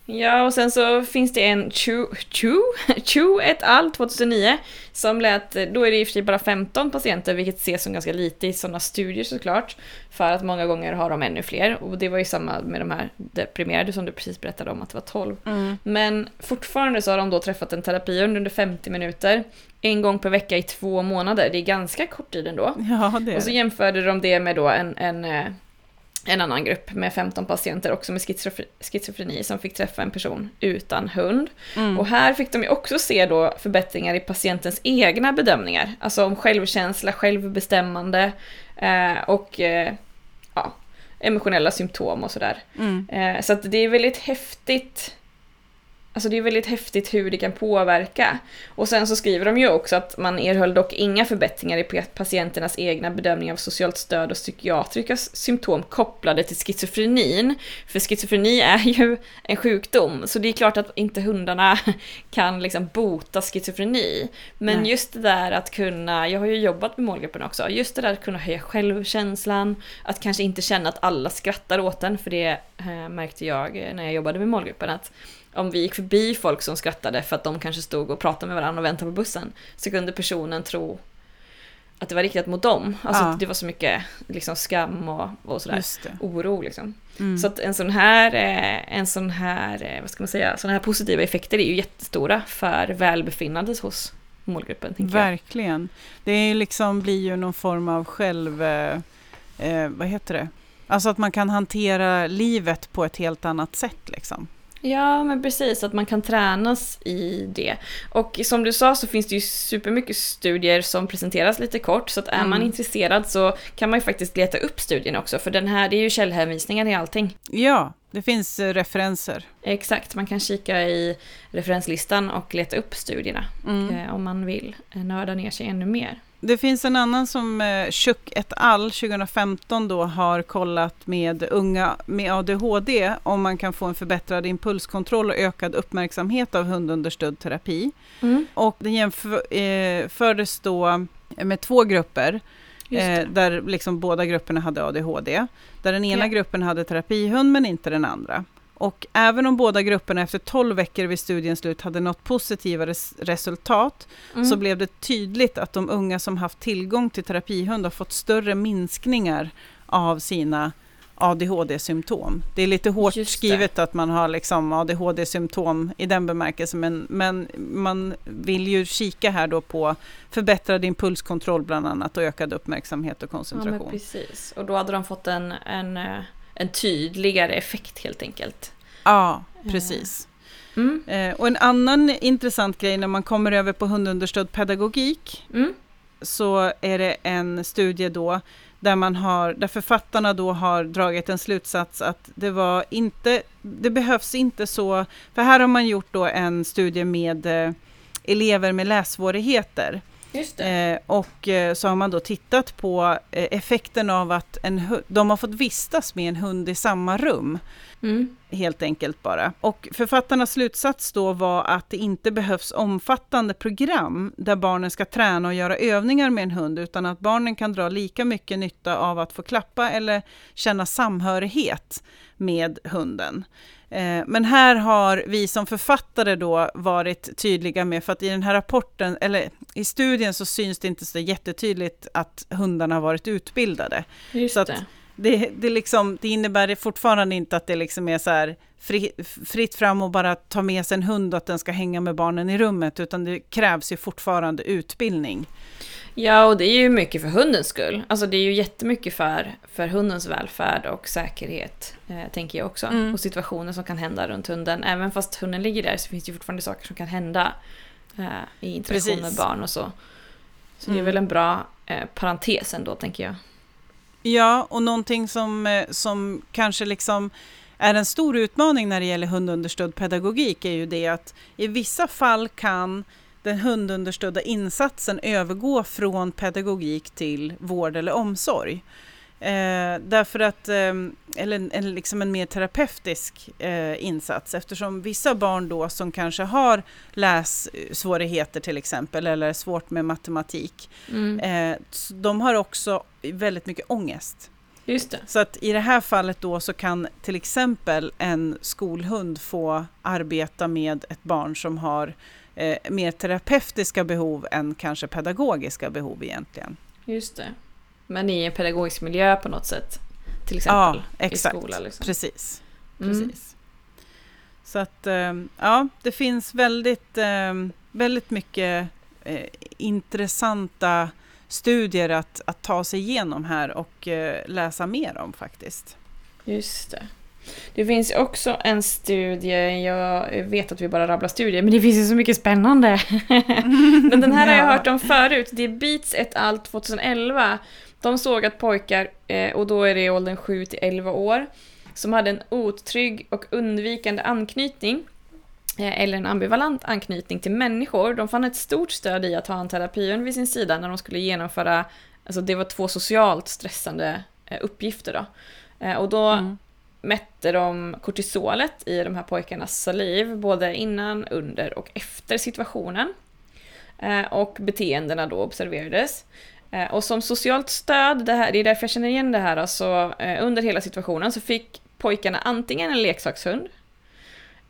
Ja, och sen så finns det en Chu, Chu, Chu et al. 2009 som lät, då är det i och för sig bara 15 patienter, vilket ses som ganska lite i sådana studier såklart. För att många gånger har de ännu fler, och det var ju samma med de här deprimerade som du precis berättade om att det var 12. Men fortfarande så har de då träffat en terapihund under 50 minuter, en gång per vecka i två månader. Det är ganska kort tid ändå. Ja, det är Och så jämförde de det med då en, en, eh, en annan grupp med 15 patienter också med schizofre- schizofreni som fick träffa en person utan hund. Mm. Och här fick de ju också se då förbättringar i patientens egna bedömningar. Alltså om självkänsla, självbestämmande eh, och eh, ja, emotionella symptom och sådär. Mm. Eh, så att det är väldigt häftigt Alltså det är väldigt häftigt hur det kan påverka. Och sen så skriver de ju också att man erhöll dock inga förbättringar i patienternas egna bedömning av socialt stöd och psykiatriska symptom kopplade till schizofrenin. För schizofreni är ju en sjukdom, så det är klart att inte hundarna kan liksom bota schizofreni. Men Nej. just det där att kunna, jag har ju jobbat med målgruppen också, just det där att kunna höja självkänslan, att kanske inte känna att alla skrattar åt en, för det eh, märkte jag när jag jobbade med målgruppen, att om vi gick förbi folk som skrattade för att de kanske stod och pratade med varandra och väntade på bussen så kunde personen tro att det var riktat mot dem. Alltså ja. det var så mycket liksom, skam och, och sådär. Oro liksom. Mm. Så att en sån här, eh, en sån här, eh, vad ska man säga, såna här positiva effekter är ju jättestora för välbefinnandet hos målgruppen. Verkligen. Jag. Det är liksom, blir ju någon form av själv, eh, eh, vad heter det? Alltså att man kan hantera livet på ett helt annat sätt liksom. Ja, men precis, att man kan tränas i det. Och som du sa så finns det ju supermycket studier som presenteras lite kort, så att är mm. man intresserad så kan man ju faktiskt leta upp studien också, för den här, det är ju källhänvisningar i allting. Ja, det finns eh, referenser. Exakt, man kan kika i referenslistan och leta upp studierna mm. eh, om man vill eh, nörda ner sig ännu mer. Det finns en annan som eh, Chuck et al 2015 då har kollat med unga med ADHD om man kan få en förbättrad impulskontroll och ökad uppmärksamhet av hundunderstödd terapi. Mm. Och den jämfördes eh, då med två grupper. Eh, där liksom båda grupperna hade ADHD. Där den ena ja. gruppen hade terapihund men inte den andra. Och även om båda grupperna efter 12 veckor vid studiens slut hade nått positiva res resultat, mm. så blev det tydligt att de unga som haft tillgång till terapihund har fått större minskningar av sina ADHD-symptom. Det är lite hårt skrivet att man har liksom ADHD-symptom i den bemärkelsen, men, men man vill ju kika här då på förbättrad impulskontroll bland annat och ökad uppmärksamhet och koncentration. Ja, precis, och då hade de fått en, en eh, en tydligare effekt helt enkelt. Ja, precis. Mm. Eh, och en annan intressant grej när man kommer över på hundunderstödd pedagogik mm. så är det en studie då där, man har, där författarna då har dragit en slutsats att det var inte, det behövs inte så, för här har man gjort då en studie med eh, elever med lässvårigheter. Eh, och eh, så har man då tittat på eh, effekten av att en de har fått vistas med en hund i samma rum. Mm. Helt enkelt bara. Och författarnas slutsats då var att det inte behövs omfattande program där barnen ska träna och göra övningar med en hund, utan att barnen kan dra lika mycket nytta av att få klappa eller känna samhörighet med hunden. Eh, men här har vi som författare då varit tydliga med, för att i den här rapporten, eller i studien så syns det inte så jättetydligt att hundarna har varit utbildade. Just så det. Det, det, liksom, det innebär fortfarande inte att det liksom är så här fri, fritt fram och bara ta med sig en hund och att den ska hänga med barnen i rummet, utan det krävs ju fortfarande utbildning. Ja, och det är ju mycket för hundens skull. Alltså det är ju jättemycket för, för hundens välfärd och säkerhet, eh, tänker jag också. Mm. Och situationer som kan hända runt hunden. Även fast hunden ligger där så finns det ju fortfarande saker som kan hända eh, i interaktion med barn och så. Så mm. det är mm. väl en bra eh, parentes ändå, tänker jag. Ja, och någonting som, eh, som kanske liksom är en stor utmaning när det gäller hundunderstödd pedagogik är ju det att i vissa fall kan den hundunderstödda insatsen övergå från pedagogik till vård eller omsorg. Eh, därför att, eh, eller, eller liksom en mer terapeutisk eh, insats eftersom vissa barn då som kanske har lässvårigheter till exempel eller svårt med matematik, mm. Eh, de har också väldigt mycket ångest. Just det. Så att i det här fallet då så kan till exempel en skolhund få arbeta med ett barn som har eh, mer terapeutiska behov än kanske pedagogiska behov egentligen. Just det. Men i en pedagogisk miljö på något sätt? Till exempel ja, i skola? Liksom. Precis. Mm. Precis. Så att eh, ja, det finns väldigt, eh, väldigt mycket eh, intressanta studier att, att ta sig igenom här och eh, läsa mer om faktiskt. Just det. Det finns också en studie, jag vet att vi bara rabblar studier, men det finns ju så mycket spännande. men den här har jag hört om förut, det är Beats et al 2011. De såg att pojkar, eh, och då är det i åldern 7 till 11 år, som hade en otrygg och undvikande anknytning eh, eller en ambivalent anknytning till människor. De fann ett stort stöd i att ha en terapihund vid sin sida när de skulle genomföra, alltså det var två socialt stressande eh, uppgifter då. Och då Mm. mätte de kortisolet i de här pojkarnas saliv, både innan, under och efter situationen. Och beteendena då observerades. Eh, Och som socialt stöd, det, här, det är därför jag känner igen det här, alltså, eh, under hela situationen så fick pojkarna antingen en leksakshund,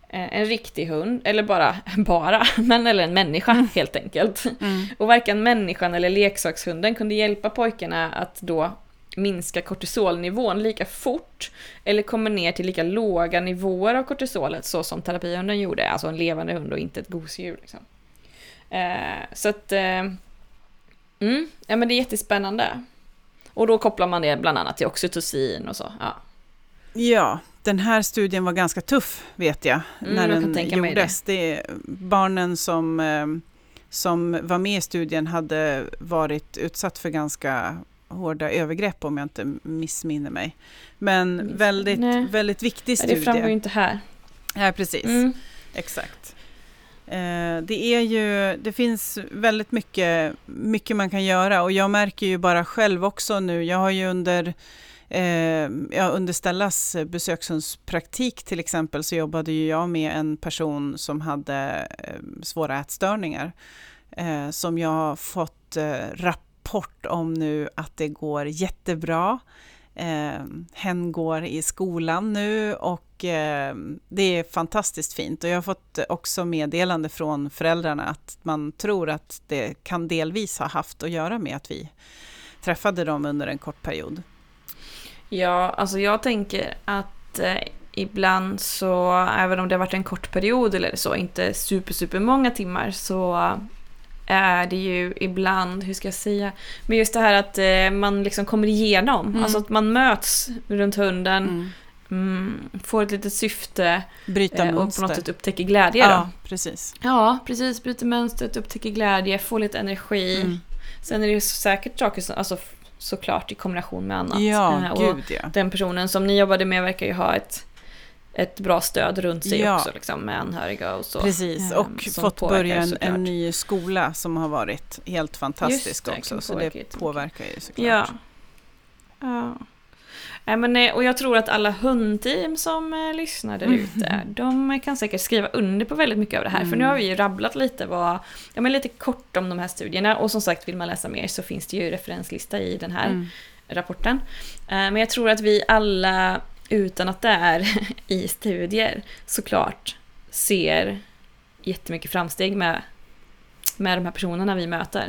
eh, en riktig hund, eller bara, bara, men eller en människa helt enkelt. Mm. Och varken människan eller leksakshunden kunde hjälpa pojkarna att då minska kortisolnivån lika fort eller komma ner till lika låga nivåer av kortisolet så som terapihunden gjorde, alltså en levande hund och inte ett gosedjur. Liksom. Eh, så att, eh, mm, ja men det är jättespännande. Och då kopplar man det bland annat till oxytocin och så. Ja. Ja, den här studien var ganska tuff vet jag, Mm, när jag den gjordes. Det. barnen som, eh, som var med i studien hade varit utsatt för ganska hårda övergrepp om jag inte missminner mig. Men väldigt, nej. väldigt viktig studie. Det framgår ju inte här. Ja, precis. Mm. Exakt. Eh, det är ju, det finns väldigt mycket, mycket man kan göra och jag märker ju bara själv också nu, jag har ju under Eh, ja, under Stellas besökshundspraktik till exempel så jobbade ju jag med en person som hade eh, svåra ätstörningar. Eh, som jag har fått eh, rapport om nu att det går jättebra. Eh, hen går i skolan nu och eh, det är fantastiskt fint. Och jag har fått också meddelande från föräldrarna att man tror att det kan delvis ha haft att göra med att vi träffade dem under en kort period. Ja, alltså jag tänker att eh, ibland så, även om det har varit en kort period eller så, inte super, super många timmar, så är det ju ibland, hur ska jag säga, men just det här att eh, man liksom kommer igenom, Mm. alltså att man möts runt hunden, Mm. Mm, får ett litet syfte Bryta eh, och på något sätt upptäcker glädje då. ja, precis. Ja, precis. Bryter mönstret, upptäcker glädje, får lite energi. Mm. Sen är det ju säkert saker som, alltså såklart i kombination med annat. Ja, och gud ja. den personen som ni jobbade med verkar ju ha ett, ett bra stöd runt sig Ja. också, liksom, med anhöriga och så. Precis, eh, och som fått börja en, en ny skola som har varit helt fantastisk det, också. Så det påverkar ju såklart. Ja. ja. Nej, men, eh, och jag tror att alla hundteam som eh, lyssnar där ute, de kan säkert skriva under på väldigt mycket av det här. För nu Mm. har vi ju rabblat lite, vad, ja, men lite kort om de här studierna. Och som sagt, vill man läsa mer så finns det ju referenslista i den här Mm. rapporten. Eh, Men jag tror att vi alla, utan att det är i studier, såklart ser jättemycket framsteg med, med de här personerna vi möter.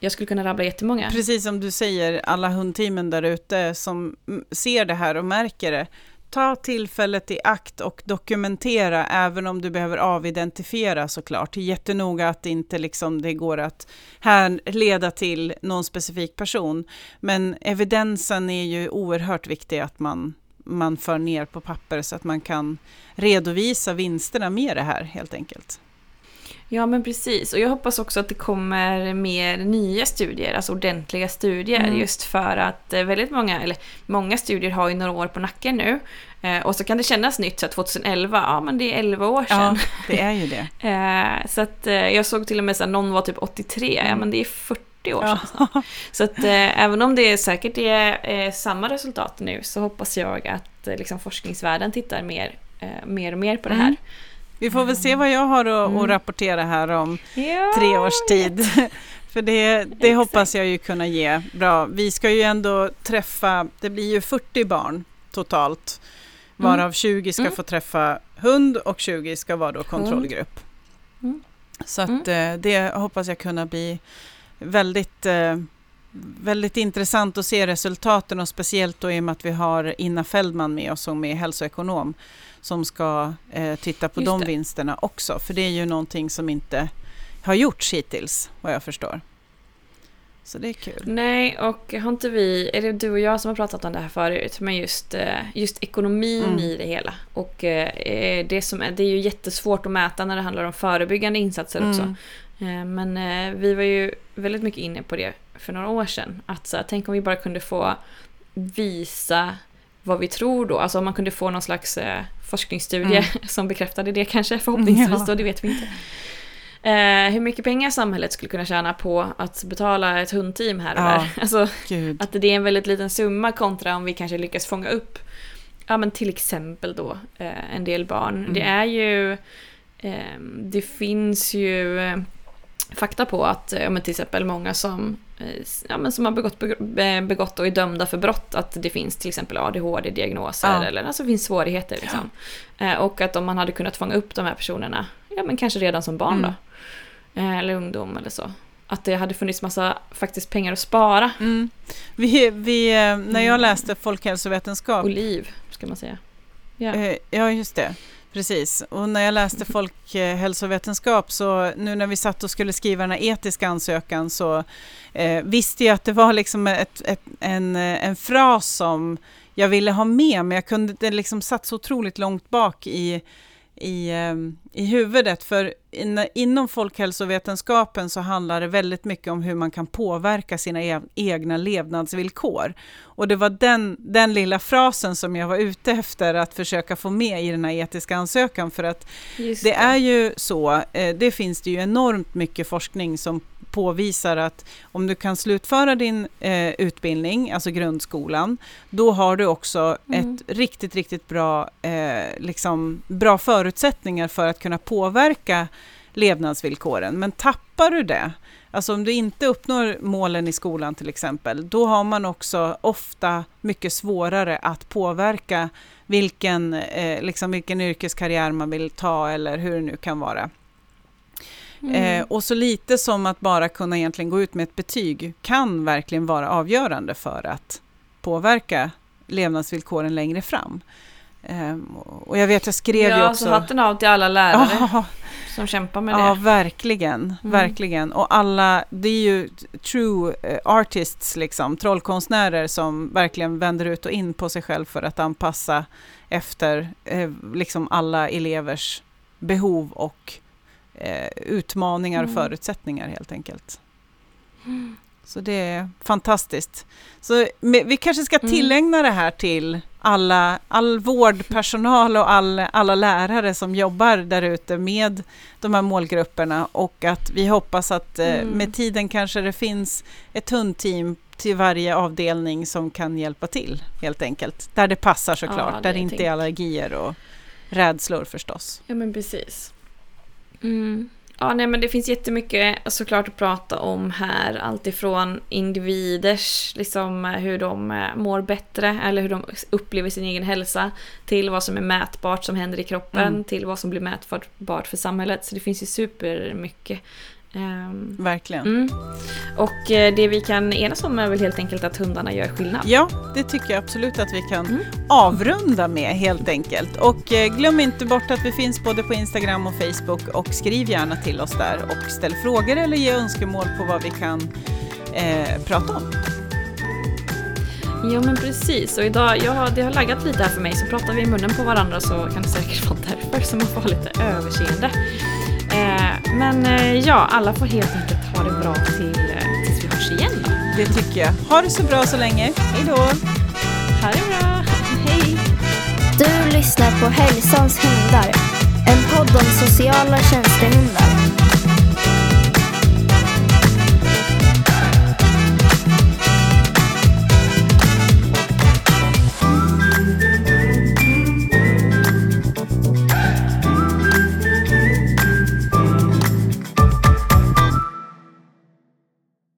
Jag skulle kunna rabbla jättemånga. Precis som du säger, alla hundteamen där ute som ser det här och märker det. Ta tillfället i akt och dokumentera, även om du behöver avidentifiera såklart. Det är jättenoga att inte liksom det går att här leda till någon specifik person. Men evidensen är ju oerhört viktig att man, man för ner på papper så att man kan redovisa vinsterna med det här helt enkelt. Ja men precis, och jag hoppas också att det kommer mer nya studier, alltså ordentliga studier, Mm. just för att eh, väldigt många, eller många studier har ju några år på nacken nu. Eh, och så kan det kännas nytt, så att 2011, ja men det är 11 år sedan. Ja, det är ju det. Eh, så att jag såg till och med att någon var typ 83, ja Mm. men det är 40 år Ja. sedan. Så att eh, även om det säkert är eh, samma resultat nu så hoppas jag att eh, liksom, forskningsvärlden tittar mer, mer och mer på det här. Mm. Vi får väl se vad jag har att, Mm. att rapportera här om Ja, tre års tid. För det, det hoppas jag ju kunna ge bra. Vi ska ju ändå träffa, det blir ju 40 barn totalt. Varav 20 ska Mm. få träffa hund och 20 ska vara då kontrollgrupp. Mm. Så att eh, det hoppas jag kunna bli väldigt, eh, väldigt intressant att se resultaten och speciellt då i och med att vi har Inna Feldman med oss som är hälsoekonom som ska eh, titta på Just de det. vinsterna också. För det är ju någonting som inte har gjorts hittills vad jag förstår. Så det är kul. Nej, och har inte vi, är det du och jag som har pratat om det här förut, men just, eh, just ekonomin Mm. i det hela. Och eh, det, som är, det är ju jättesvårt att mäta när det handlar om förebyggande insatser också. Mm. Eh, Men eh, vi var ju väldigt mycket inne på det för några år sedan. Att så, tänk om vi bara kunde få visa vad vi tror då. Alltså om man kunde få någon slags forskningsstudie som bekräftade det kanske, förhoppningsvis Ja. då, det vet vi inte. Eh, hur mycket pengar samhället skulle kunna tjäna på att betala ett hundteam här och Ja. där. Alltså, Gud. att det är en väldigt liten summa kontra om vi kanske lyckas fånga upp, ja men till exempel då, eh, en del barn. Mm. Det är ju, eh, det finns ju fakta på att, eh, ja men till exempel många som, eh, ja men som har begått, be- begått och är dömda för brott, att det finns till exempel ADHD-diagnoser Ja. eller alltså finns svårigheter liksom. Eh, och att om man hade kunnat fånga upp de här personerna, ja men kanske redan som barn Mm. då, eh, eller ungdom eller så. Att det hade funnits massa faktiskt pengar att spara. Mm. Vi, vi, eh, när jag Mm. läste folkhälsovetenskap Och liv, ska man säga. Ja. Eh, Ja, just det. Precis. Och när jag läste folkhälsovetenskap så nu när vi satt och skulle skriva den här etiska ansökan så eh, visste jag att det var liksom ett, ett, en, en fras som jag ville ha med men jag kunde, det liksom satt så otroligt långt bak i, i, eh, i huvudet. För in, inom folkhälsovetenskapen så handlar det väldigt mycket om hur man kan påverka sina e egna levnadsvillkor. Och det var den, den lilla frasen som jag var ute efter att försöka få med i den här etiska ansökan. För att Just det är ju så, eh, det finns det ju enormt mycket forskning som påvisar att om du kan slutföra din eh, utbildning, alltså grundskolan, då har du också Mm. ett riktigt, riktigt bra, eh, liksom, bra förutsättningar för att kunna påverka levnadsvillkoren. Men tappar du det, alltså om du inte uppnår målen i skolan till exempel, då har man också ofta mycket svårare att påverka vilken, eh, liksom vilken yrkeskarriär man vill ta eller hur det nu kan vara. Mm. Eh, och så lite som att bara kunna egentligen gå ut med ett betyg kan verkligen vara avgörande för att påverka levnadsvillkoren längre fram. Eh, och jag vet, jag skrev ju ja, också... så hatten av till alla lärare Ja, som kämpar med ja, det. verkligen. Mm. Verkligen. Och alla, det är ju true eh, artists, liksom, trollkonstnärer som verkligen vänder ut och in på sig själv för att anpassa efter eh, liksom alla elevers behov och eh, utmaningar och Mm. förutsättningar helt enkelt. Så det är fantastiskt. Så vi kanske ska Mm. tillägna det här till alla, all vårdpersonal och all, alla lärare som jobbar där ute med de här målgrupperna och att vi hoppas att eh, Mm. med tiden kanske det finns ett hundteam till varje avdelning som kan hjälpa till helt enkelt. Där det passar såklart, Ja, det där det inte är allergier och rädslor förstås. Ja men precis. Mm. Ja nej men det finns jättemycket såklart att prata om här. Alltifrån individers, liksom eh, hur de eh, mår bättre eller hur de upplever sin egen hälsa. Till vad som är mätbart som händer i kroppen. Mm. Till vad som blir mätbart för samhället. Så det finns ju supermycket. Ehm, Verkligen. Mm. Och eh, det vi kan enas om är väl helt enkelt att hundarna gör skillnad. Ja, det tycker jag absolut att vi kan Mm. avrunda med helt enkelt. Och eh, glöm inte bort att vi finns både på Instagram och Facebook och skriv gärna till oss där och ställ frågor eller ge önskemål på vad vi kan eh, prata om. Ja men precis, och idag, jag har, det har laggat lite här för mig så pratar vi i munnen på varandra så kan det säkert vara därför som man får ha lite överseende. Eh, men eh, ja, alla får helt enkelt ha det bra till, eh, tills vi hörs igen. då. Det tycker jag. Ha det så bra så länge. Hej då! Ha det bra, hej! Du lyssnar på Hälsans hundar. En podd om sociala tjänstehundar.